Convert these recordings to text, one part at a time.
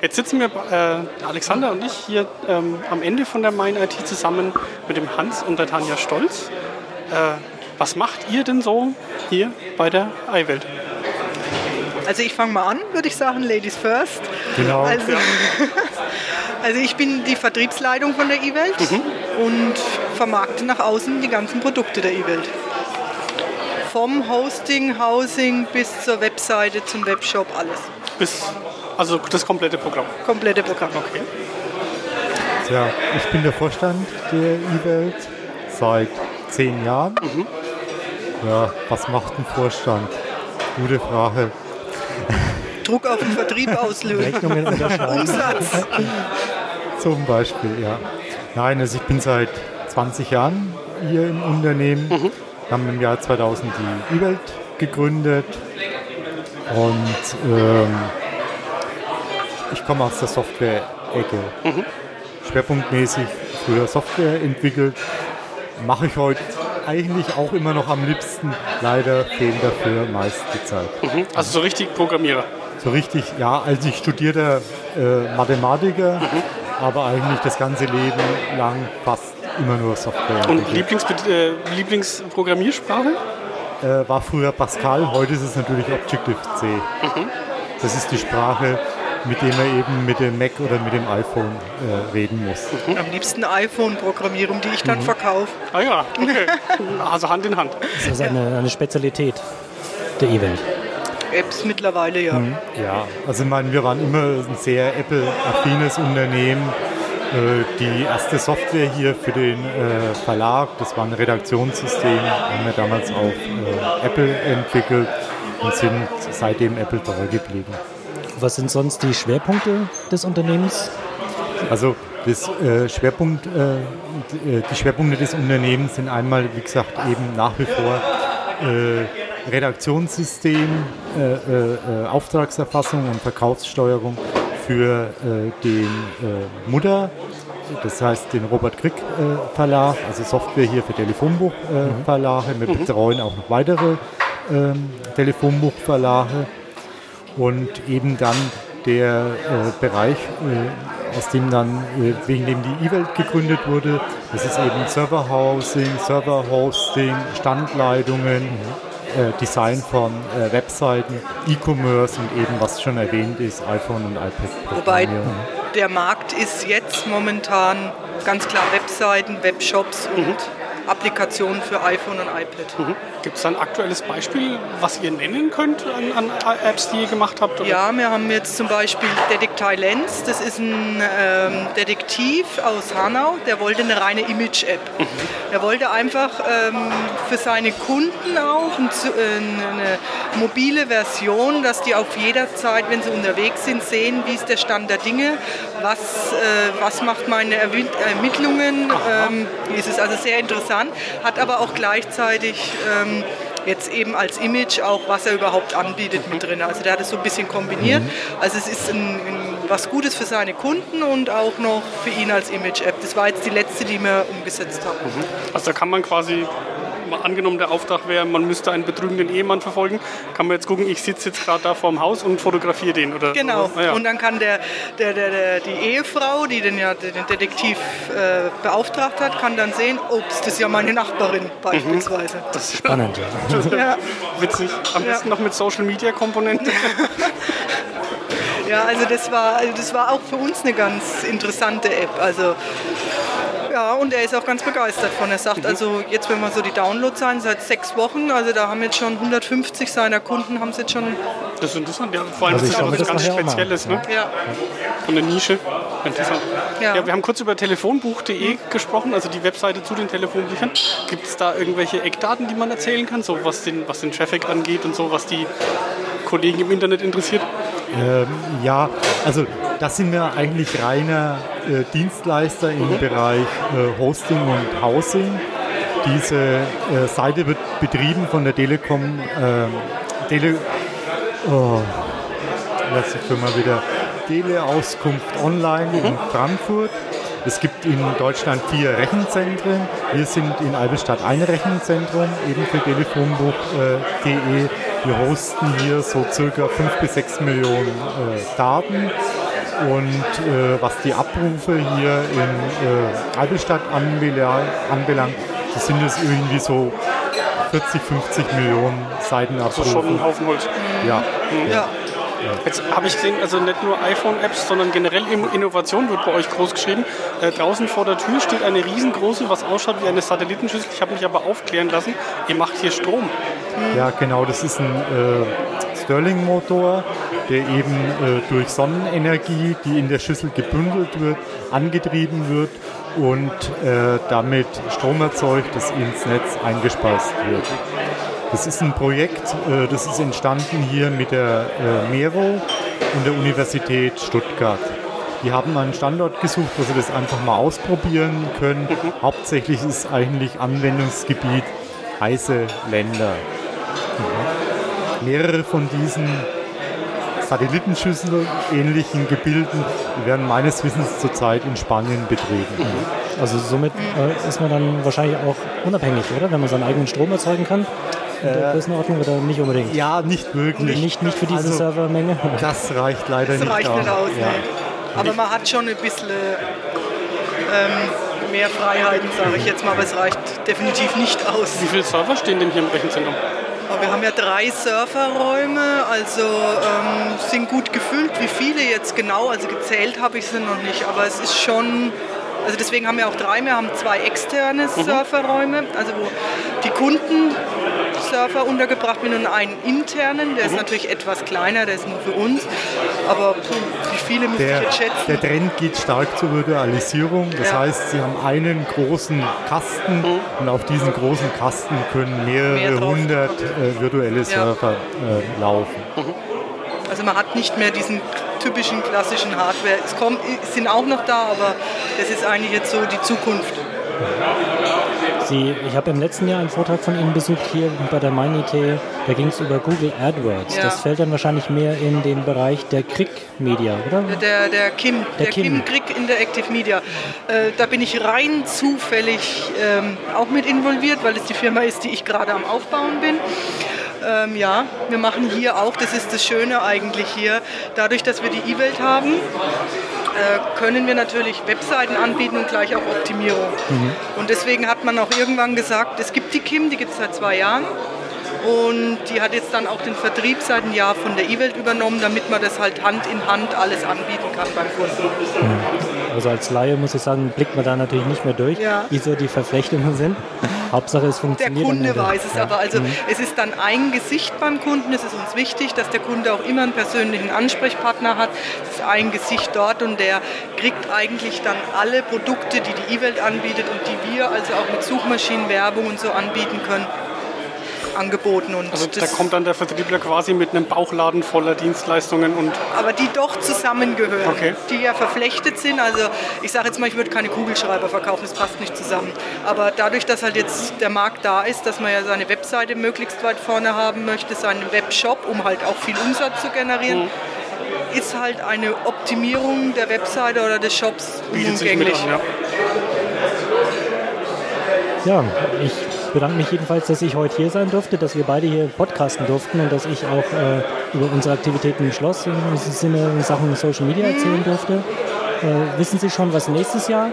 Jetzt sitzen wir, äh, Alexander und ich, hier ähm, am Ende von der Main IT zusammen mit dem Hans und der Tanja Stolz. Äh, was macht ihr denn so hier bei der iWelt? Also ich fange mal an, würde ich sagen, Ladies first. Genau. Also, also ich bin die Vertriebsleitung von der E-Welt mhm. und vermarkte nach außen die ganzen Produkte der E-Welt. Vom Hosting, Housing bis zur Webseite, zum Webshop, alles. Bis, also das komplette Programm? Komplette Programm. Okay. Ja, ich bin der Vorstand der E-Welt seit zehn Jahren. Mhm. Ja, was macht ein Vorstand? Gute Frage. Druck auf den Vertrieb auslösen. Umsatz. Zum Beispiel, ja. Nein, also ich bin seit 20 Jahren hier im Unternehmen. Mhm. Wir haben im Jahr 2000 die E-Welt gegründet und ähm, ich komme aus der Software-Ecke. Mhm. Schwerpunktmäßig früher Software entwickelt. Mache ich heute eigentlich auch immer noch am liebsten. Leider fehlen dafür meist die Zeit. Mhm. Also so richtig Programmierer? So richtig, ja. Also ich studierte äh, Mathematiker, mhm. aber eigentlich das ganze Leben lang fast immer nur Software. Und Lieblings äh, Lieblingsprogrammiersprache? Äh, war früher Pascal, heute ist es natürlich Objective-C. Mhm. Das ist die Sprache, mit dem er eben mit dem Mac oder mit dem iPhone äh, reden muss. Mhm. Am liebsten iPhone-Programmierung, die ich dann mhm. verkaufe. Ah ja, okay. also Hand in Hand. Das ist eine, eine Spezialität der E-Welt. Apps mittlerweile, ja. Mhm. Ja, also ich meine, wir waren immer ein sehr Apple-affines Unternehmen. Äh, die erste Software hier für den äh, Verlag, das war ein Redaktionssystem, haben wir damals auf äh, Apple entwickelt und sind seitdem Apple treu geblieben. Was sind sonst die Schwerpunkte des Unternehmens? Also das, äh, Schwerpunkt, äh, die Schwerpunkte des Unternehmens sind einmal, wie gesagt, eben nach wie vor äh, Redaktionssystem, äh, äh, Auftragserfassung und Verkaufssteuerung für äh, den Mutter, das heißt den Robert Krick Verlag, also Software hier für Telefonbuchverlage. Wir mhm. betreuen auch noch weitere ähm, Telefonbuchverlage und eben dann der äh, Bereich, äh, aus dem dann, äh, wegen dem die E-Welt gegründet wurde, das ist eben Serverhousing, Serverhosting, Standleitungen, äh, Design von äh, Webseiten, E-Commerce und eben, was schon erwähnt ist, iPhone und iPad. Wobei der Markt ist jetzt momentan ganz klar Webseiten, Webshops und mhm. Applikationen für iPhone und iPad. Mhm. Gibt es ein aktuelles Beispiel, was ihr nennen könnt an, an Apps, die ihr gemacht habt? Oder? Ja, wir haben jetzt zum Beispiel Detective Lens. Das ist ein ähm, Detektiv aus Hanau, der wollte eine reine Image-App. Mhm. Er wollte einfach ähm, für seine Kunden auch ein, äh, eine mobile Version, dass die auf jeder Zeit, wenn sie unterwegs sind, sehen, wie ist der Stand der Dinge, was, äh, was macht meine Ermittlungen. Ähm, ist es also sehr interessant, hat aber auch gleichzeitig ähm, jetzt eben als Image auch, was er überhaupt anbietet mit drin. Also der hat es so ein bisschen kombiniert. Mhm. Also es ist ein, ein, was Gutes für seine Kunden und auch noch für ihn als Image-App. Das war jetzt die letzte, die wir umgesetzt haben. Mhm. Also da kann man quasi mal angenommen, der Auftrag wäre, man müsste einen betrügenden Ehemann verfolgen, kann man jetzt gucken, ich sitze jetzt gerade da vorm Haus und fotografiere den. Oder, genau, oder? Ja. und dann kann der, der, der, der, die Ehefrau, die den, ja, den Detektiv äh, beauftragt hat, kann dann sehen, ups, das ist ja meine Nachbarin mhm. beispielsweise. Mhm. Das ist spannend, ja. ja. Witzig, am besten noch mit Social-Media-Komponente. Ja, also das war, also das war auch für uns eine ganz interessante App. Also ja, und er ist auch ganz begeistert von. Er sagt, mhm. also jetzt, wenn wir so die Downloadzahlen seit sechs Wochen, also da haben jetzt schon 150 seiner Kunden haben es jetzt schon. Das ist interessant, ja. Vor allem also das ist ja was ganz Spezielles, ne? Ja. Von der Nische. Interessant. Ja. ja. wir haben kurz über telefonbuch.de mhm. gesprochen, also die Webseite zu den Telefonbüchern. Gibt es da irgendwelche Eckdaten, die man erzählen kann, so was den, was den Traffic angeht und so, was die Kollegen im Internet interessiert? Ähm, ja, also das sind wir eigentlich reiner äh, Dienstleister im mhm. Bereich äh, Hosting und Housing. Diese äh, Seite wird betrieben von der Telekom, ähm, Tele, oh, lass ich mal wieder, Teleauskunft Online mhm. in Frankfurt. Es gibt in Deutschland vier Rechenzentren. Wir sind in Albestadt ein Rechenzentrum, eben für telefonbuch.de. Wir hosten hier so circa 5 bis 6 Millionen äh, Daten Und äh, was die Abrufe hier in äh, Albelstadt anbelangt, das sind es irgendwie so 40, 50 Millionen Seitenabrufe. Also schon ein Haufen Holz. Ja. Mhm. ja. Jetzt habe ich gesehen, also nicht nur iPhone-Apps, sondern generell Innovation wird bei euch groß geschrieben. Äh, draußen vor der Tür steht eine riesengroße, was ausschaut wie eine Satellitenschüssel. Ich habe mich aber aufklären lassen, ihr macht hier Strom. Ja, genau, das ist ein äh, Stirling-Motor, der eben äh, durch Sonnenenergie, die in der Schüssel gebündelt wird, angetrieben wird und äh, damit Strom erzeugt, das ins Netz eingespeist wird. Das ist ein Projekt, äh, das ist entstanden hier mit der äh, Mero und der Universität Stuttgart. Die haben einen Standort gesucht, wo sie das einfach mal ausprobieren können. Hauptsächlich ist eigentlich Anwendungsgebiet heiße Länder. Mhm. Mehrere von diesen Satellitenschüssel ähnlichen Gebilden werden meines Wissens zurzeit in Spanien betrieben. Mhm. Also somit äh, ist man dann wahrscheinlich auch unabhängig, oder? Wenn man seinen eigenen Strom erzeugen kann in der äh, Größenordnung oder nicht unbedingt? Ja, nicht wirklich. Nicht, nicht für diese also, Servermenge? Das reicht leider das nicht reicht aus. Nicht aus ja. Aber man hat schon ein bisschen ähm, mehr Freiheiten, sage ich jetzt mal, aber es reicht definitiv nicht aus. Wie viele Server stehen denn hier im Rechenzentrum? Wir haben ja drei Surferräume, also ähm, sind gut gefüllt. Wie viele jetzt genau, also gezählt habe ich sie noch nicht, aber es ist schon also deswegen haben wir auch drei, wir haben zwei externe mhm. Surferräume, also wo die Kunden Surfer untergebracht bin und einen internen, der ist mhm. natürlich etwas kleiner, der ist nur für uns. Aber wie viele müsste der, ich jetzt schätzen? Der Trend geht stark zur Virtualisierung. Das ja. heißt, Sie haben einen großen Kasten mhm. und auf diesen großen Kasten können mehrere Mehr hundert äh, virtuelle Surfer ja. äh, laufen. Mhm. Also man hat nicht mehr diesen typischen klassischen Hardware. Es kommt, sind auch noch da, aber das ist eigentlich jetzt so die Zukunft. Sie, ich habe im letzten Jahr einen Vortrag von Ihnen besucht hier bei der MeinIT. Da ging es über Google AdWords. Ja. Das fällt dann wahrscheinlich mehr in den Bereich der Crick Media, oder? Der, der Kim, der, der Kim. Kim Crick Interactive Media. Äh, da bin ich rein zufällig ähm, auch mit involviert, weil es die Firma ist, die ich gerade am Aufbauen bin. Ähm, ja, wir machen hier auch, das ist das Schöne eigentlich hier, dadurch, dass wir die E-Welt haben, äh, können wir natürlich Webseiten anbieten und gleich auch Optimierung. Mhm. Und deswegen hat man auch irgendwann gesagt, es gibt die Kim, die gibt es seit zwei Jahren. Und die hat jetzt dann auch den Vertrieb seit einem Jahr von der E-Welt übernommen, damit man das halt Hand in Hand alles anbieten kann beim Kunden. Also als Laie muss ich sagen, blickt man da natürlich nicht mehr durch, ja. wie so die Verflechtungen sind. Hauptsache es funktioniert. Der Kunde weiß es ja. aber. Also mhm. es ist dann ein Gesicht beim Kunden. Es ist uns wichtig, dass der Kunde auch immer einen persönlichen Ansprechpartner hat. Es ist ein Gesicht dort und der kriegt eigentlich dann alle Produkte, die die E-Welt anbietet und die wir also auch mit Suchmaschinen, Werbung und so anbieten können angeboten. Und also da kommt dann der Vertriebler quasi mit einem Bauchladen voller Dienstleistungen und. Aber die doch zusammengehören, okay. die ja verflechtet sind. Also ich sage jetzt mal, ich würde keine Kugelschreiber verkaufen, das passt nicht zusammen. Aber dadurch, dass halt jetzt der Markt da ist, dass man ja seine Webseite möglichst weit vorne haben möchte, seinen Webshop, um halt auch viel Umsatz zu generieren. Mhm ist halt eine Optimierung der Webseite oder des Shops unumgänglich. Ja. ja, ich bedanke mich jedenfalls, dass ich heute hier sein durfte, dass wir beide hier podcasten durften und dass ich auch äh, über unsere Aktivitäten im Schloss im Sinne in Sachen Social Media erzählen durfte. Äh, wissen Sie schon, was nächstes Jahr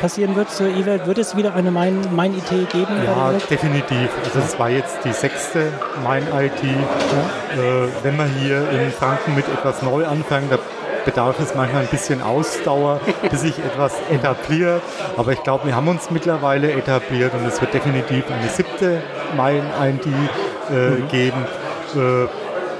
passieren wird zur E-Welt? Wird es wieder eine Mein-IT mein geben? Ja, definitiv. Also es war jetzt die sechste Mein-IT. Ja. Äh, wenn man hier in Franken mit etwas neu anfangen, da bedarf es manchmal ein bisschen Ausdauer, bis sich etwas etabliert. Aber ich glaube, wir haben uns mittlerweile etabliert und es wird definitiv eine siebte Meilen-ID äh, mhm. geben. Äh,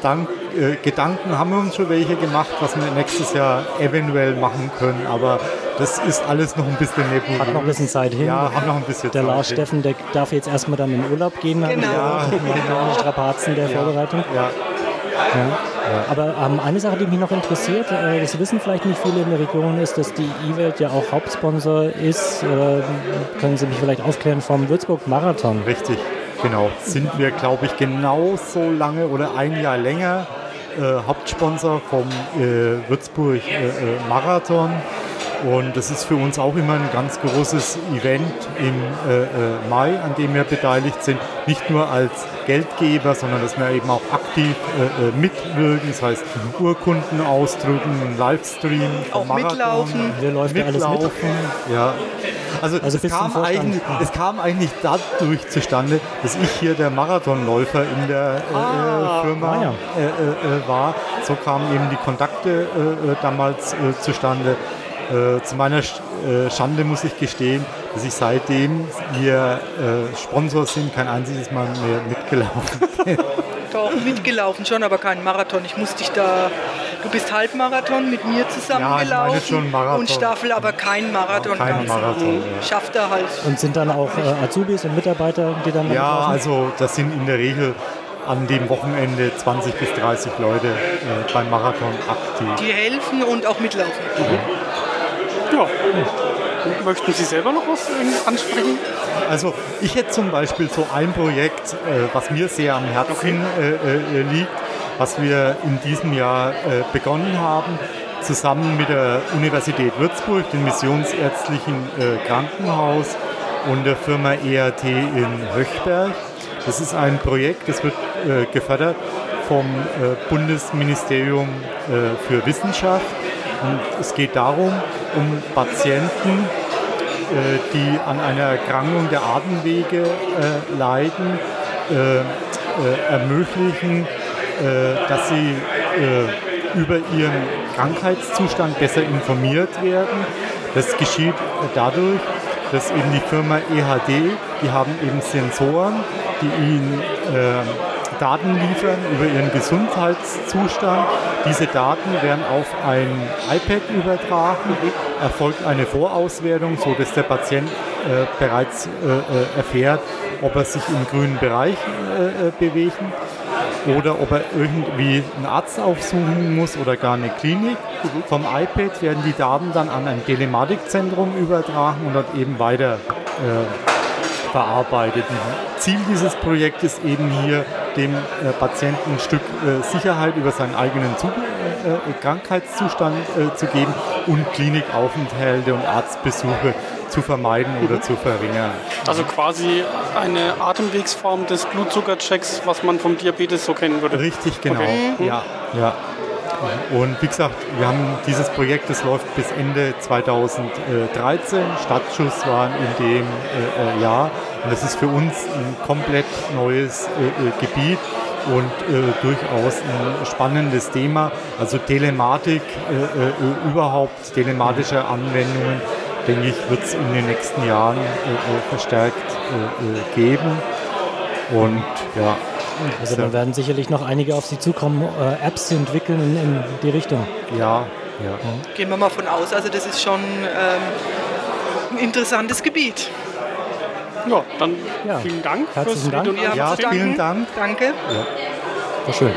dank, äh, Gedanken haben wir uns schon welche gemacht, was wir nächstes Jahr eventuell machen können, aber das ist alles noch ein bisschen nebulös. Hat noch ein bisschen Zeit hin. Ja, hat noch ein bisschen der Zeit. Der Lars Steffen, der darf jetzt erstmal dann in Urlaub gehen. Genau. Ja, genau. Strapazen der ja. Vorbereitung. Ja. Ja. Aber ähm, eine Sache, die mich noch interessiert, äh, das wissen vielleicht nicht viele in der Region, ist, dass die E-Welt ja auch Hauptsponsor ist. Äh, können Sie mich vielleicht aufklären vom Würzburg Marathon? Richtig, genau. Sind wir, glaube ich, genauso lange oder ein Jahr länger äh, Hauptsponsor vom äh, Würzburg äh, äh, Marathon. Und das ist für uns auch immer ein ganz großes Event im äh, äh, Mai, an dem wir beteiligt sind. Nicht nur als Geldgeber, sondern dass wir eben auch aktiv äh, äh mitwirken. Das heißt, Urkunden ausdrücken, einen Livestream, auch Marathon, mitlaufen. Hier läuft mitlaufen. alles mit. Ja. Also, also es, kam eigentlich, es kam eigentlich dadurch zustande, dass ich hier der Marathonläufer in der äh, ah, Firma ah, ja. war. So kamen eben die Kontakte damals zustande. Äh, zu meiner äh, Schande muss ich gestehen, dass ich seitdem wir äh, Sponsor sind, kein einziges Mal mehr mitgelaufen bin. Doch, mitgelaufen schon, aber kein Marathon. Ich musste dich da. Du bist Halbmarathon mit mir zusammengelaufen ja, schon Marathon. und Staffel, aber kein Marathon. Ja, kein Marathon. Ja. Schafft er halt. Und sind dann auch äh, Azubis und Mitarbeiter, die dann. Ja, laufen? also das sind in der Regel an dem Wochenende 20 bis 30 Leute äh, beim Marathon aktiv. Die helfen und auch mitlaufen. Mhm. Ja. Möchten Sie selber noch was ansprechen? Also ich hätte zum Beispiel so ein Projekt, äh, was mir sehr am Herzen okay. Äh, äh, liegt, was wir in diesem Jahr begonnen haben, zusammen mit der Universität Würzburg, dem Missionsärztlichen Krankenhaus und der Firma EAT in Höchberg. Das ist ein Projekt, das wird gefördert vom Bundesministerium für Wissenschaft. Und es geht darum, um Patienten, äh, die an einer Erkrankung der Atemwege äh, leiden, äh, ermöglichen, dass sie über ihren Krankheitszustand besser informiert werden. Das geschieht dadurch, dass eben die Firma EHD, die haben eben Sensoren, die ihnen Daten liefern über ihren Gesundheitszustand. Diese Daten werden auf ein iPad übertragen, erfolgt eine Vorauswertung, sodass der Patient äh, bereits äh, äh, erfährt, ob er sich im grünen Bereich äh, äh, bewegt oder ob er irgendwie einen Arzt aufsuchen muss oder gar eine Klinik. Vom iPad werden die Daten dann an ein Telematikzentrum übertragen und dort eben weiter äh, verarbeitet. Ziel dieses Projektes eben hier dem äh, Patienten ein Stück äh, Sicherheit über seinen eigenen äh, Krankheitszustand zu geben und Klinikaufenthalte und Arztbesuche zu vermeiden oder mhm. zu verringern. Also quasi eine Atemwegsform des Blutzuckerchecks, was man vom Diabetes so kennen würde. Richtig, genau. Okay. Mhm. Ja, ja. Und wie gesagt, wir haben dieses Projekt, das läuft bis Ende 2013. Startschuss war in dem äh, Jahr. Und das ist für uns ein komplett neues äh, äh, Gebiet und äh, durchaus ein spannendes Thema. Also Telematik, äh, äh, überhaupt telematische Anwendungen, denke ich, wird es in den nächsten Jahren verstärkt geben. Und ja. Also dann werden sicherlich noch einige auf Sie zukommen, Apps zu entwickeln in, in, die Richtung. Ja, ja. Gehen wir mal von aus. Also das ist schon ähm, ein interessantes Gebiet. Ja, dann ja. vielen Dank Herzlichen Dank. Ja, vielen Dank. Danke. Ja. War schön.